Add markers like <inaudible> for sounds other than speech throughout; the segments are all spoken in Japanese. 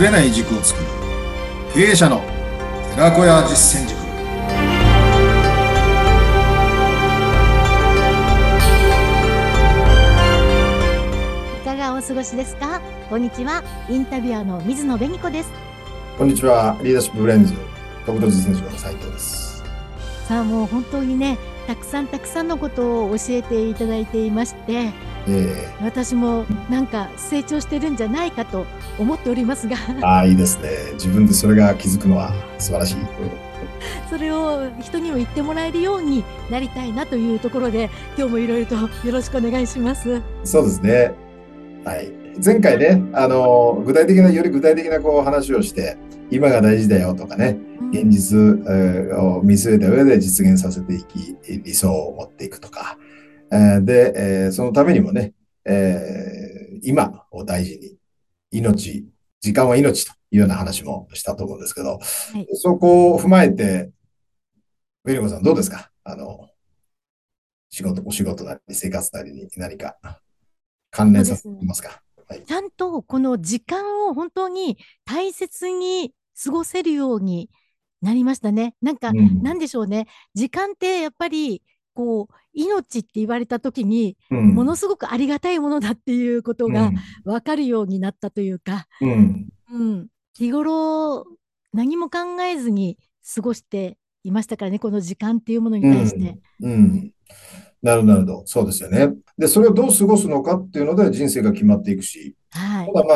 ぶれない軸を作る。経営者の寺子屋実践塾。いかがお過ごしですか？こんにちは。インタビュアーの水野紅子です。こんにちは。リーダーシップブレンズ特別実践塾の斉藤です。さあもう本当にねたくさんたくさんのことを教えていただいていましてえ私もなんか成長してるんじゃないかと思っておりますが。ー、ああいいですね。自分でそれが気づくのは素晴らしい。<laughs> それを人にも言ってもらえるようになりたいなというところで今日もいろいろとよろしくお願いします。そうですね。はい。前回ねあの具体的なより具体的なこう話をして今が大事だよとかね現実えーを見据えた上で実現させていき、理想を持っていくとか、えーで、えーそのためにもね、えー今を大事に、命、時間は命というような話もしたと思うんですけど、いそこを踏まえて、ウェリコさんどうですか？あの、仕事、お仕事なり生活なりに何か関連させていますか？はい。ちゃんとこの時間を本当に大切に過ごせるようになりましたね。なんか、うんなんでしょうね。時間ってやっぱり、こう、命って言われた時に、うんものすごくありがたいものだっていうことが分かるようになったというか、うん、うんうん、日頃何も考えずに過ごしていましたからね、この時間っていうものに対して。うん。なるほど、なるほど。そうですよね。で、それをどう過ごすのかっていうので人生が決まっていくし、はい。ただま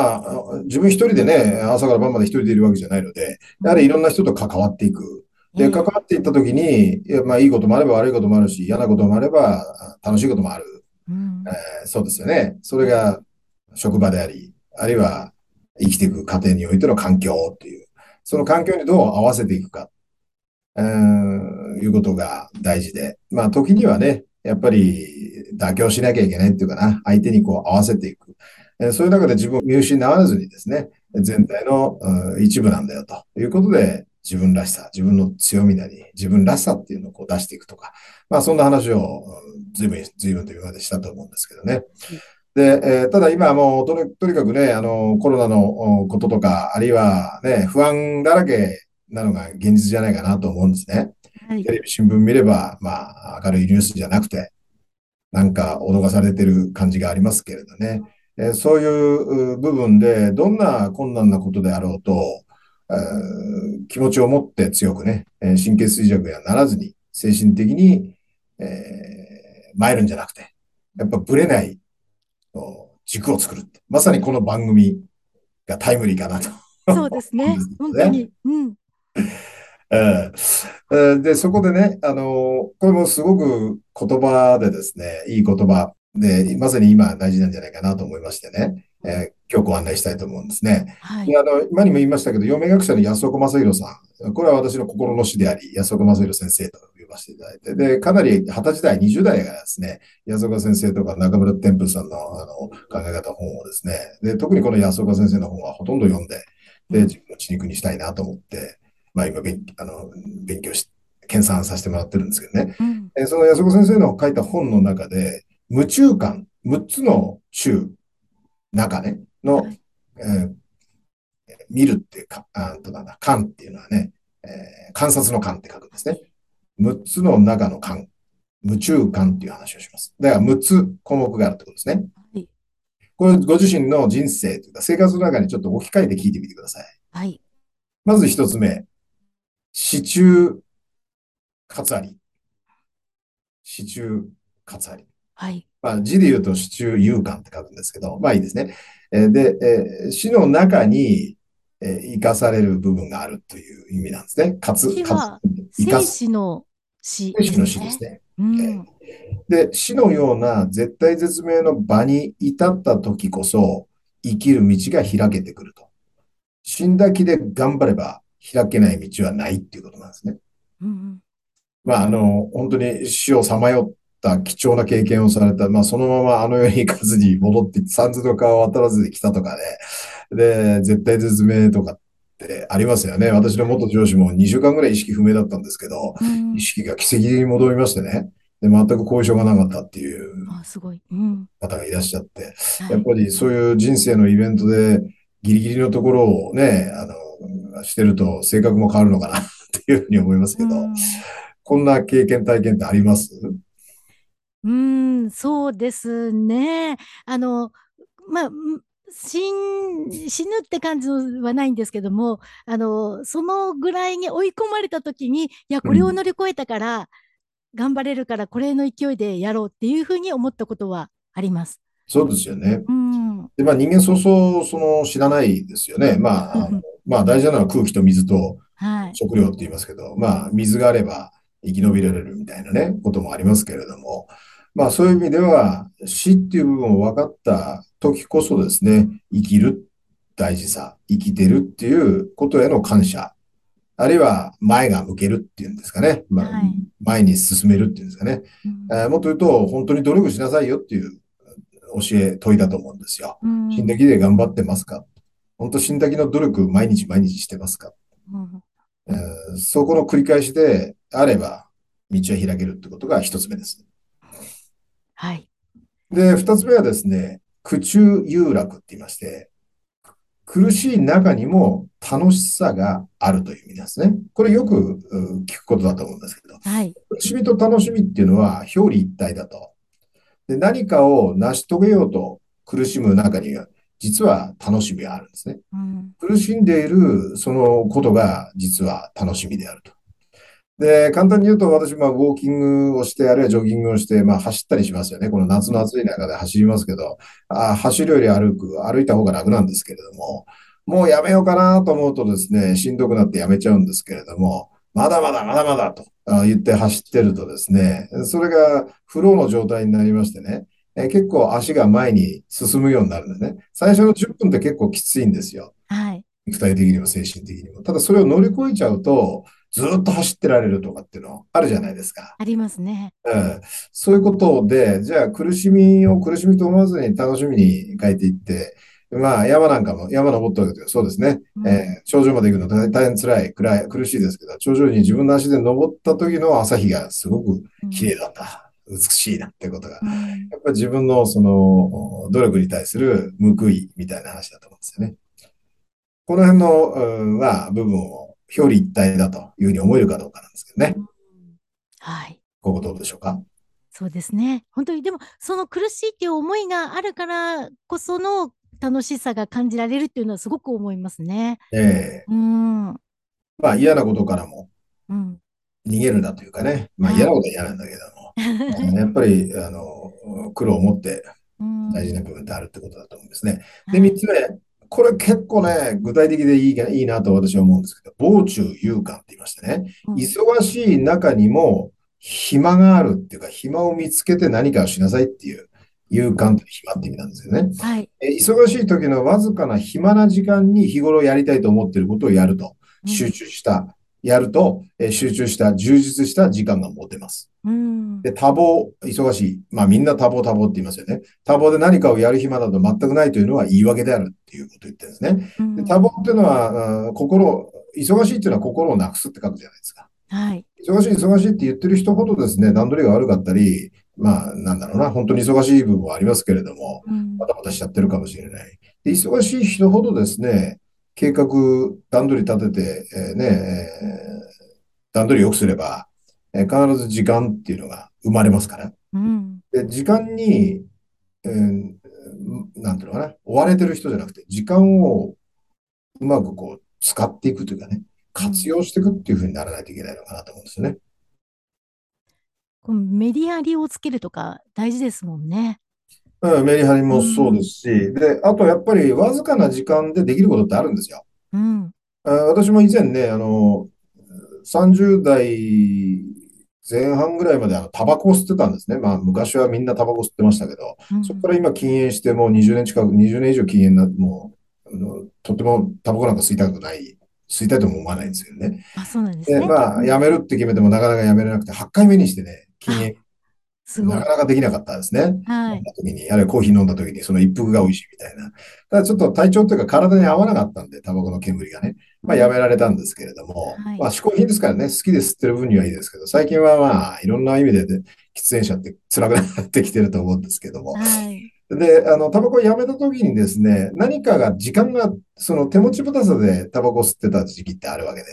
あ、自分一人でね、朝から晩まで一人でいるわけじゃないので、やはりいろんな人と関わっていく。で、ええ関わっていったときに、いやまあ、いいこともあれば悪いこともあるし、嫌なこともあれば楽しいこともある。うんえーそうですよね。それが職場であり、あるいは生きていく過程においての環境っていう、その環境にどう合わせていくか、うーん、いうことが大事で、まあ時にはね、やっぱり妥協しなきゃいけないっていうかな、相手にこう合わせていく。えーそういう中で自分を見失わずにですね、全体のうん一部なんだよということで、自分らしさ、自分の強みなり、自分らしさっていうのをこう出していくとか、まあそんな話をうん随分、随分と今までしたと思うんですけどね。で、えーただ今はもうとに、とにかくね、あの、コロナのおこととか、あるいはね、不安だらけなのが現実じゃないかなと思うんですね。はいテレビ、新聞見れば、まあ、明るいニュースじゃなくて、なんか脅かされてる感じがありますけれどね。えーそういうう部分で、どんな困難なことであろうと、えー気持ちを持って強くね、えー神経衰弱にはならずに、精神的に、えー参るんじゃなくて、やっぱブレないお軸を作るって。まさにこの番組がタイムリーかなと。そうですね。<laughs> 本当に。うん。えーえーで、そこでね、あのーこれもすごく言葉でですね、いい言葉で、まさに今大事なんじゃないかなと思いましてね、えー今日ご案内したいと思うんですね。はいで。あの、今にも言いましたけど、陽明学者の安岡正弘さん。これは私の心の師であり、安岡正弘先生と呼ばせていただいて、で、かなり20歳代、20代がですね、安岡先生とか中村天風さんのあの考え方本をですね、で、特にこの安岡先生の本はほとんど読んで、で、自分の血肉にしたいなと思って、まあ今勉、あの、勉強し、研鑽させてもらってるんですけどね。うんえーその安岡先生の書いた本の中で、夢中感、6つの中、中ね、の、はいえー見るっていうか、あとなんだ、感っていうのはね、えー観察の感って書くんですね。6つの中の感、夢中感っていう話をします。だから6つ項目があるってことですね。はいこれご自身の人生というか生活の中にちょっと置き換えて聞いてみてください。はい。まず一つ目、支柱活あり。支柱活あり。はい。まあ、字で言うと支柱勇敢って書くんですけど、まあいいですね。えーで、えー死の中に、えー生かされる部分があるという意味なんですね。かつ、かつ、生。死の死生死の死ですね。うん。で、死のような絶対絶命の場に至った時こそ、生きる道が開けてくると。死んだ気で頑張れば開けない道はないっていうことなんですね。うんまあ、あの、本当に死をさまよった貴重な経験をされた、まあ、そのままあの世に行かずに戻って、三途の川を渡らずに来たとかね。で、絶対絶命とかってありますよね。私の元上司も2週間ぐらい意識不明だったんですけど、うん意識が奇跡的に戻りましてね。で、全く後遺症がなかったっていう。方がいらっしゃって、はいやっぱりそういう人生のイベントでギリギリのところをね、あの、してると性格も変わるのかなっていうふうに思いますけど、うんこんな経験体験ってあります？うーん、そうですね。あの、まあ、ん死ん、死ぬって感じはないんですけども、あの、そのぐらいに追い込まれた時に、いや、これを乗り越えたから、頑張れるから、これの勢いでやろうっていうふうに思ったことはあります。そうですよね。うん。で、まあ人間そうそう、その知らないですよね。まあ、まあ大事なのは空気と水とはい。食料って言いますけど、まあ水があれば生き延びられるみたいなね、こともありますけれども、まあそういう意味では死っていう部分を分かった時こそですね、生きる大事さ、生きてるっていうことへの感謝、あるいは前が向けるっていうんですかね、まあはい。前に進めるっていうんですかね、うん。えーもっと言うと本当に努力しなさいよっていう教え、問いだと思うんですよ。うん。死んだ気で頑張ってますか？本当死んだ気の努力毎日毎日してますか、うん。えーそこの繰り返しであれば道は開けるってことが一つ目です。はい。で、二つ目はですね、苦中有楽って言いまして、苦しい中にも楽しさがあるという意味ですね。これよくうん聞くことだと思うんですけど、はい。苦しみと楽しみっていうのは表裏一体だと。で、何かを成し遂げようと苦しむ中には、実は楽しみがあるんですね。うん苦しんでいるそのことが実は楽しみであると。で、簡単に言うと私、まあ、ウォーキングをして、あるいはジョギングをして、まあ、走ったりしますよね。この夏の暑い中で走りますけど、あ走るより歩く、歩いた方が楽なんですけれども、もうやめようかなと思うとですね、しんどくなってやめちゃうんですけれども、まだまだまだまだとあ言って走ってるとですね、それがフローの状態になりましてね、え結構足が前に進むようになるんですね。最初の10分って結構きついんですよ。はい。肉体的にも精神的にも。ただそれを乗り越えちゃうと、ずっと走ってられるとかっていうのあるじゃないですか。ありますね。うん、そういうことで、じゃあ苦しみを苦しみと思わずに楽しみに変えていって、まあ山なんかも、山登ったわけでそうですね。うんえー頂上まで行くの大大変辛い、暗い、苦しいですけど、頂上に自分の足で登った時の朝日がすごくうん綺麗だった。美しいなってことが。うんやっぱり自分のその努力に対する報いみたいな話だと思うんですよね。この辺の、うんまあ、部分を表裏一体だというふうに思えるかどうかなんですけどね。はい。ここどうでしょうか？そうですね。本当に、でも、その苦しいっていう思いがあるからこその楽しさが感じられるっていうのはすごく思いますね。ええうん。うん。まあ嫌なことからも逃げるなというかね。まあ嫌なことは嫌なんだけども。<laughs> やっぱり、あの、苦労を持ってうん大事な部分ってあるってことだと思うんですね。で、はい三つ目。これ結構ね、具体的でいいかいいなと私は思うんですけど、傍中勇敢って言いましてね。うん忙しい中にも暇があるっていうか、暇を見つけて何かをしなさいっていう、勇敢って暇って意味なんですよね。はい。え忙しい時のわずかな暇な時間に日頃やりたいと思っていることをやると、うん集中した、やると、え集中した、充実した時間が持てます。うん。で、多忙、忙しい。まあみんな多忙多忙って言いますよね。多忙で何かをやる暇など全くないというのは言い訳であるっていうことを言ってるんですね。うんで多忙っていうのは、心、忙しいっていうのは心をなくすって書くじゃないですか。はい。忙しい、忙しいって言ってる人ほどですね、段取りが悪かったり、まあ、なんだろうな、本当に忙しい部分はありますけれども、うんバタバタしちゃってるかもしれない。で、忙しい人ほどですね、計画、段取り立てて、えーね、えー段取り良くすれば、えー必ず時間っていうのが生まれますから。うん。で、時間に、えーなんていうのかな、追われてる人じゃなくて、時間をうまくこう、使っていくというかね、活用していくっていうふうにならないといけないのかなと思うんですよね。このメディア利をつけるとか大事ですもんね。うん、メリハリもそうですし、で、あとやっぱりわずかな時間でできることってあるんですよ。うん。あ私も以前ね、あの、30代前半ぐらいまであのタバコを吸ってたんですね。まあ昔はみんなタバコ吸ってましたけど、うんそこから今禁煙してもう20年近く、20年以上禁煙な、もう、あのとてもタバコなんか吸いたくない、吸いたいとも思わないんですけどね。あ、そうなんですで、ね。まあ、やめるって決めてもなかなかやめれなくて、8回目にしてね、禁煙、すごいな。かなかできなかったですね。はい時に、あるいはコーヒー飲んだ時に、その一服が美味しいみたいな。ただちょっと体調というか体に合わなかったんで、タバコの煙がね。まあやめられたんですけれども、はいまあ嗜好品ですからね、好きで吸ってる分にはいいですけど、最近はまあいろんな意味でで喫煙者って辛くなってきてると思うんですけども。はい。で、あの、タバコをやめた時にですね、何かが、時間が、その手持ちぶたさでタバコ吸ってた時期ってあるわけで、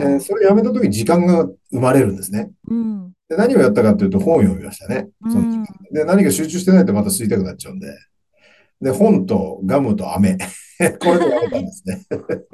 えーそれやめた時に時間が生まれるんですね。うん。で、何をやったかというと本を読みましたね。うその。で、何か集中してないとまた吸いたくなっちゃうんで。で、本とガムと飴。<laughs> これでやめたんですね。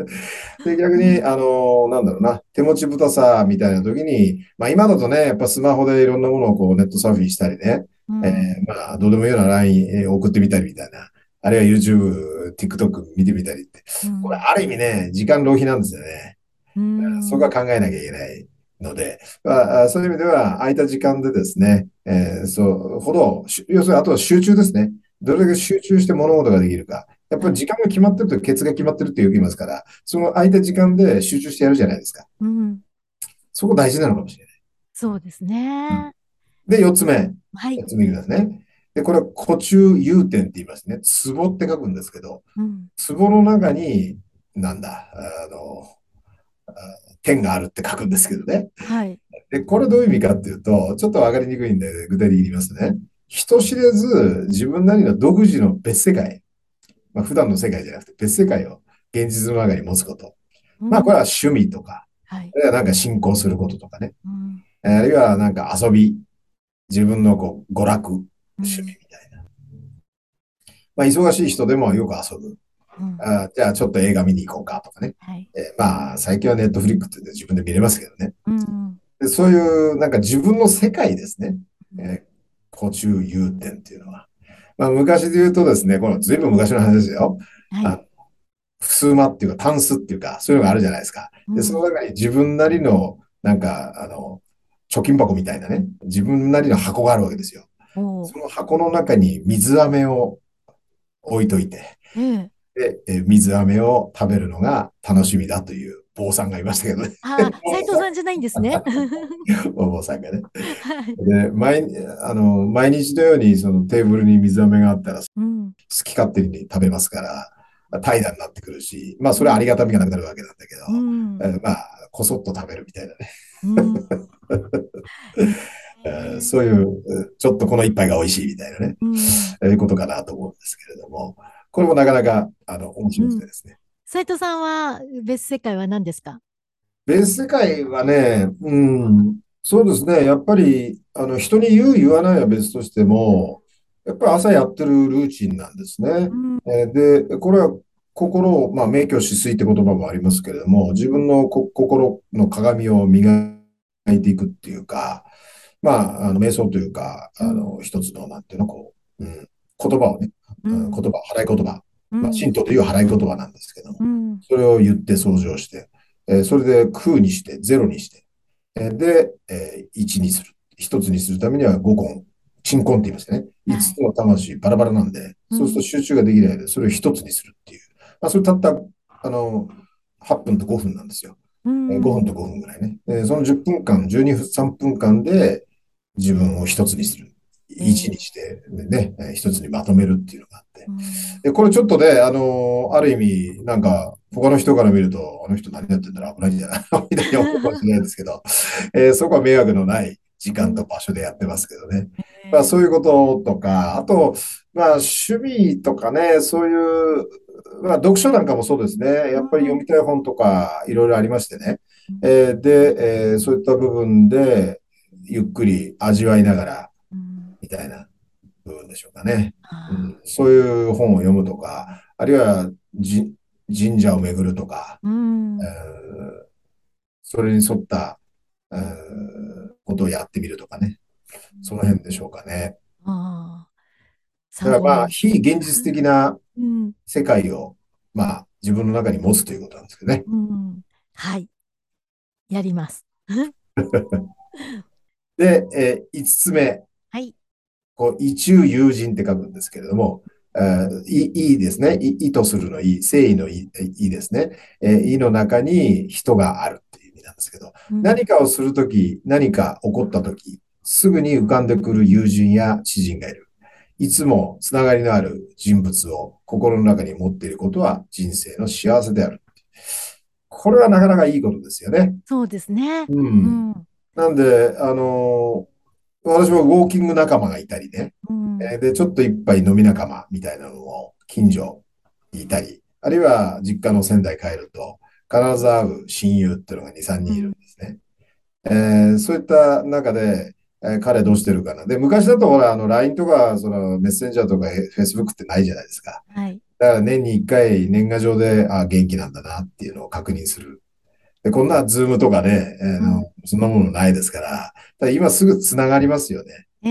<laughs> で、逆に、あの、なんだろうな、手持ちぶたさみたいな時に、まあ今だとね、やっぱスマホでいろんなものをこうネットサーフィンしたりね、えうん。ーまあどうでもいいような LINE 送ってみたりみたいな、あるいは YouTube、TikTok 見てみたりって、これうん。ある意味ね、時間浪費なんですよね。うそこはん。考えなきゃいけないので、まあ、そういう意味では空いた時間でですね、えーそうほど、し要するにあとは集中ですね。どれだけ集中して物事ができるか。やっぱはい。り時間が決まってるとケツが決まってるってよく言いますから、その空いた時間で集中してやるじゃないですか。うん。そこ大事なのかもしれない。そうですうんね。で、四つ目。はい。四つ目いきますね。で、これは湖中融点って言いますね。壺って書くんですけど、うん。壺の中に、なんだ、あの、点があるって書くんですけどね。はい。で、これどういう意味かっていうと、ちょっとわかりにくいんで、具体的に言いますとね。人知れず自分なりの独自の別世界、まあ、普段の世界じゃなくて別世界を現実の中に持つこと。まあ、これはうん。趣味とか、はい。あるいはなんか信仰することとかね。うん。あるいはなんか遊び、自分のこう娯楽、趣味うん。みたいな。まあ、忙しい人でもよく遊ぶ。うん。あじゃあちょっと映画見に行こうかとかね。はい。えーまあ、最近はネットフリックスって自分で見れますけどね。うん。でそういうなんか自分の世界ですね。うんえー、古中融点っていうのは。まあ、昔で言うとですね、このずいぶん昔の話ですよ。はい。あ数間っていうか、単数っていうか、そういうのがあるじゃないですか。で、そうん。の中に自分なりの、なんか、あの、貯金箱みたいなね、自分なりの箱があるわけですよ。その箱の中に水飴を置いといて、ええ。で、え水飴を食べるのが楽しみだという坊さんがいましたけどね。ああ、斉藤さんじゃないんですね。<laughs> お坊さんがね。はい。で、毎、あの、毎日のようにそのテーブルに水飴があったら好うん。き勝手に食べますから、怠惰になってくるし、まあそれはありうん。がたみがなくなるわけなんだけうん。ど、えまあ、こそっと食べるみたいなね。うん。<laughs> ええそういう、ちょっとこの一杯が美味しいみたいなね、うん。えーことかなと思うんですけれども、これもなかなか、あの、面白くうん。てですね。斉藤さんは、別世界は何ですか？別世界はね、うん、そうですね。やっぱり、あの、人に言う、言わないは別としても、やっぱり朝やってるルーチンなんですね。うん。えーで、これは心を、まあ、明鏡止水って言葉もありますけれども、自分のこ心の鏡を磨いていくっていうか、まあ、あの、瞑想というか、うん。あの、一つの、なんていうの、こう、うん、言葉をね、うん言うん。葉、払い言葉、まあ、うん。神道という払い言葉なんですけども、うん。それを言って掃除をして、えーそれで空にして、ゼロにして、えーで、えー、1にする。一つにするためには5根、鎮魂って言いましたね。5はい。つの魂バラバラなんで、そうするとうん。集中ができないので、それを一つにするっていう。まあ、それたった、あの、8分と5分なんですよ。うえー5分ん。と5分ぐらいね。えーその10分間、12分、3分間で自分を一つにする。え一にしーて、ね、えー一つにまとめるっていうのがあって。うん。で、これちょっとね、あのーある意味、なんか、他の人から見ると、あの人何やってんだろう、危ないんじゃない？の <laughs> みたいに思うかもしれないですけど、えーそこは迷惑のない時うん。間と場所でやってますけどね。まあ、えーそういうこととか、あと、まあ、趣味とかね、そういう、まあ、読書なんかもそうですね。やっぱり読うん。みたい本とか、いろいろありましてね。うんえーで、えーそういった部分で、ゆっくり味わいながら、うんみたいな部分でしょうかね。うあん、そういう本を読むとか、あるいはじ神社を巡るとか、ーうえん。ーそれに沿った、えーことをやってみるとかね。その辺でしょうかね。ああ、だからまあ。非現実的なうん。世界を、まあ、自分の中に持つということなんですけどね。うん。はい。やります。<laughs> で、えー、5つ目、はい。こう、意中友人って書くんですけれども、えーいいいですね。い意図するのいい、誠意のいい、ですね。えー意の中に人があるっていう意味なんですけど、うん。何かをするとき、何か起こったとき、すぐに浮かんでくる友人や知人がいる。いつもつながりのある人物を心の中に持っていることは人生の幸せである。これはなかなかいいことですよね。そうですね。うん。うん。なんで、あの私もウォーキング仲間がいたりね。うん。えーで、ちょっと一杯飲み仲間みたいなのも近所にいたり、あるいは実家の仙台帰ると、必ず会う親友っていうのが2、3人いるんですね。えーそういった中で、えー彼どうしてるかな。で、昔だとほら、あの、LINE とか、その、メッセンジャーとか、え Facebook ってないじゃないですか。はい。だから年に1回年賀状で、あ、元気なんだなっていうのを確認する。で、こんなズームとかね、えーのそんなものないですから、ただ今すぐつながりますよね。え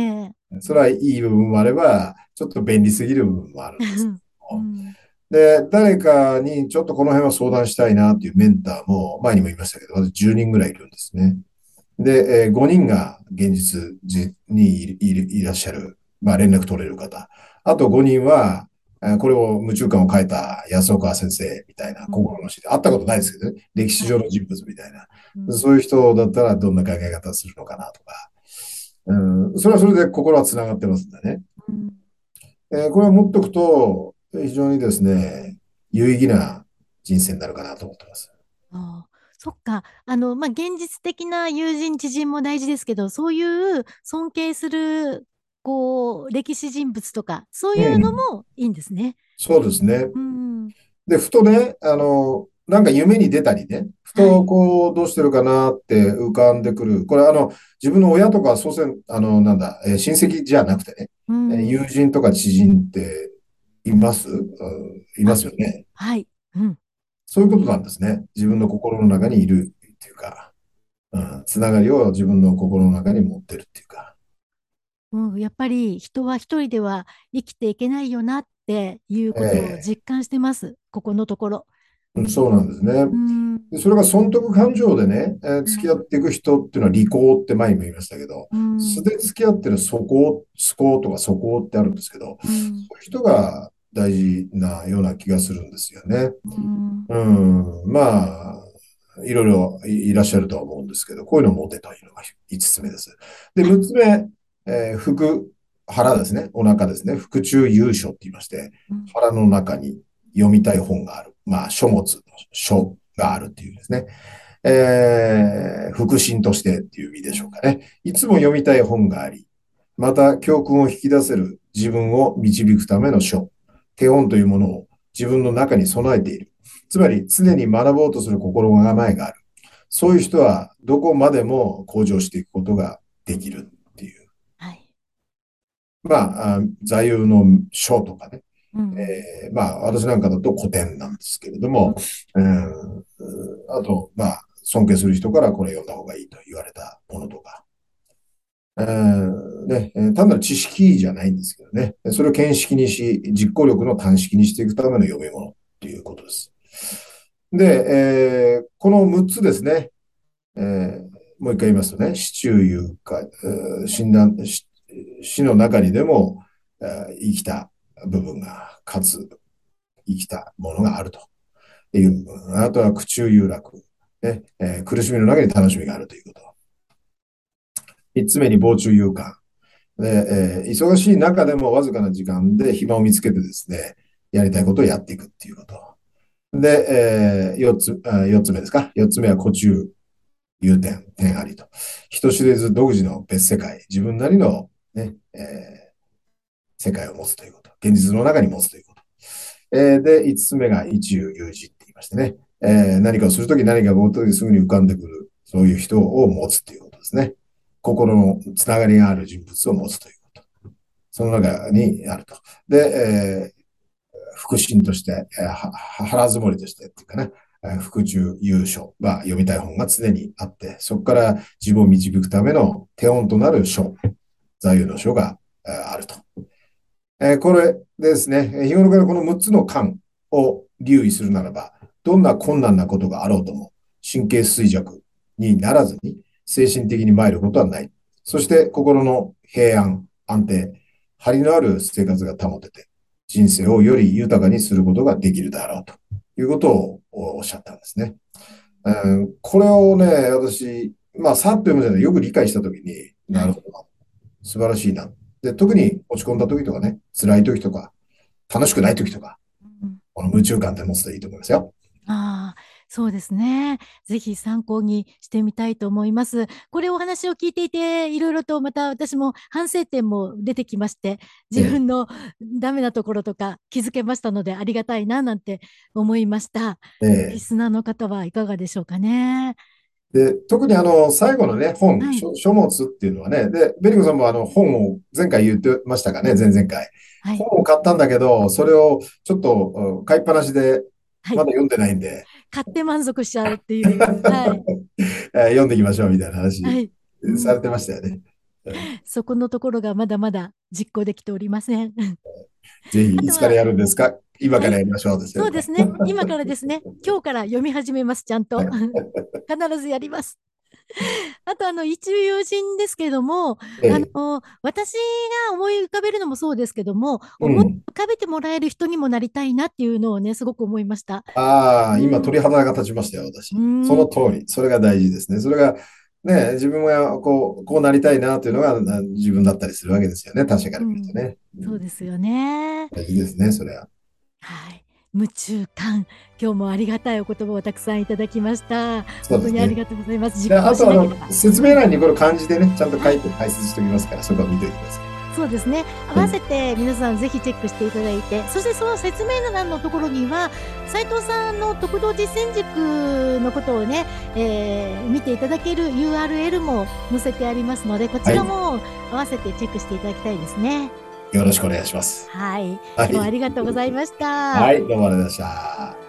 え。それはいい部分もあれば、ちょっと便利すぎる部分もあるんです。うん。で、誰かにちょっとこの辺は相談したいなっていうメンターも前にも言いましたけど、私10人ぐらいいるんですね。で、えー5人が現実じにいらっしゃる、まあ連絡取れる方。あと5人は、えーこれを夢中感を書いた安岡先生みたいな心の師で、会ったことないですけどね、歴史上の人物みたいな。うんそういう人だったらどんな考え方するのかなとか。うん、それはそれで心は繋がってますんでね。うんえーこれを持っておくと、えー非常にですね、有意義な人生になるかなと思ってます。ああそっか。あの、まあ、現実的な友人、知人も大事ですけど、そういう尊敬する、こう、歴史人物とか、そういうのもいいんですね。そうですね。うん。で、ふとね、あの、なんか夢に出たりね、ふとこう、どうしてるかなって浮かんでくる。これ、あの、自分の親とか祖先、あの、なんだ、えー親戚じゃなくてね、うんえー友人とか知人っています？うんいますよね。はい。うん。そういうことなんですね。自分の心の中にいるっていうか、うん、つながりを自分の心の中に持ってるっていうか。うん、やっぱり人は一人では生きていけないよなっていうことをええ実感してます。ここのところ。うんそうなんですね。うん。でそれが損得感情でね、えー付き合っていく人っていうのは利口って前にも言いましたけど、うん。素で付き合ってる素行、素行とか素行ってあるんですけど、うんそういう人が大事なような気がするんですよね。うんうん、まあ、いろいろいいらっしゃるとは思うんですけど、こういうのを持てというのが5つ目です。で、6つ目、えー腹、腹ですね。お腹ですね。腹中有書って言いまして、うん腹の中に読みたい本がある。まあ、書物の書があるっていうんですね。えー、腹心としてっていう意味でしょうかね。いつも読みたい本があり、また教訓を引き出せる自分を導くための書、手本というものを自分の中に備えている。つまり常に学ぼうとする心構えがある。そういう人はどこまでも向上していくことができる。まあ、あ座右の書とかね。うん。えーまあ、私なんかだと古典なんですけれども、うん、あと、まあ、尊敬する人からこれ読んだ方がいいと言われたものとか、うんね、えー単なる知識じゃないんですけどね、それを見識にし、実行力の短式にしていくための読み物ということです。で、えーこの6つですね、えーもう一回言いますとね、死中有か、えー死、の中にでも、生きた部分が、かつ生きたものがあるという部分。あとは苦中有楽。ねえー苦しみの中に楽しみがあるということ。三つ目に傍中有感。で、えー忙しい中でもわずかな時間で暇を見つけてですね、やりたいことをやっていくっていうこと。で、えー四つ、あ四つ目ですか？四つ目は古中有点、点ありと。人知れず独自の別世界、自分なりのね、えー世界を持つということ。現実の中に持つということ。えーで、五つ目が一遊有事って言いましてね、えー何かをするとき何かが起こるときすぐに浮かんでくる、そういう人を持つということですね。心のつながりがある人物を持つということ。その中にあると。で、えー腹心として、えー腹積もりとしてっていうかね、えー腹中有書は読みたい本が常にあって、そこから自分を導くための手本となる書、座右の書がえーあると。えーこれですね、えー日頃からこの6つの感を留意するならば、どんな困難なことがあろうとも、神経衰弱にならずに、精神的に参ることはない。そして心の平安、安定、張りのある生活が保てて、人生をより豊かにすることができるだろうということをおっしゃったんですね。うん、これをね、私、まあ、さっと読むじゃない、よく理解したときに、なるほど。素晴らしいな。で、特に落ち込んだ時とかね、辛い時とか、楽しくない時とか、うんこの夢中感って持つといいと思いますよ。ああ、そうですね。ぜひ参考にしてみたいと思います。これお話を聞いていて、いろいろとまた私も反省点も出てきまして、自分のダメなところとか気づけましたので、ありがたいななんて思いました。ええ。リスナーの方はいかがでしょうかね。で、特にあの、最後のね、本、はい。書、書物っていうのはね、で、ベリコさんもあの、本を前回言ってましたかね、前々回。はい。本を買ったんだけど、それをちょっとうん買いっぱなしで、はい。まだ読んでないんで、買って満足しちゃうっていう。はい。<laughs> えー読んでいきましょうみたいな話。されてましたよね。うんそこのところがまだまだ実行できておりません。ぜひ、いつからやるんですか？今はい。からやりましょうですよね。そうですね。<laughs> 今からですね。今日から読み始めます、ちゃんと。<laughs> 必ずやります。あと、あの、一友人ですけども、あええ。の、私が思い浮かべるのもそうですけども、思いうん。浮かべてもらえる人にもなりたいなっていうのをね、すごく思いました。ああ、今うん。鳥肌が立ちましたよ、う私。そのん。通り。それが大事ですね。それが、ね、自分がこう、こうなりたいなというのがな自分だったりするわけですよね。他者から見るとうん。ね。うん、そうですよね。大事ですね、それは。はい。夢中感。今日もありがたいお言葉をたくさんいただきました。本当。にありがとうございます。あと、あの。説明欄にこれ漢字でね、ちゃんと書はい。いて解説しておきますから、そこは見ておいてください。そうですね。合はい。わせて皆さんぜひチェックしていただいて、そしてその説明欄のところには、斉藤さんの得道実践塾のことをね、えー見ていただける URL も載せてありますので、こちはいらも合わせてチェックしていただきたいですね。よろしくお願いします。はい。今日はあはい。りがとうございました。はい、どうもありがとうございました。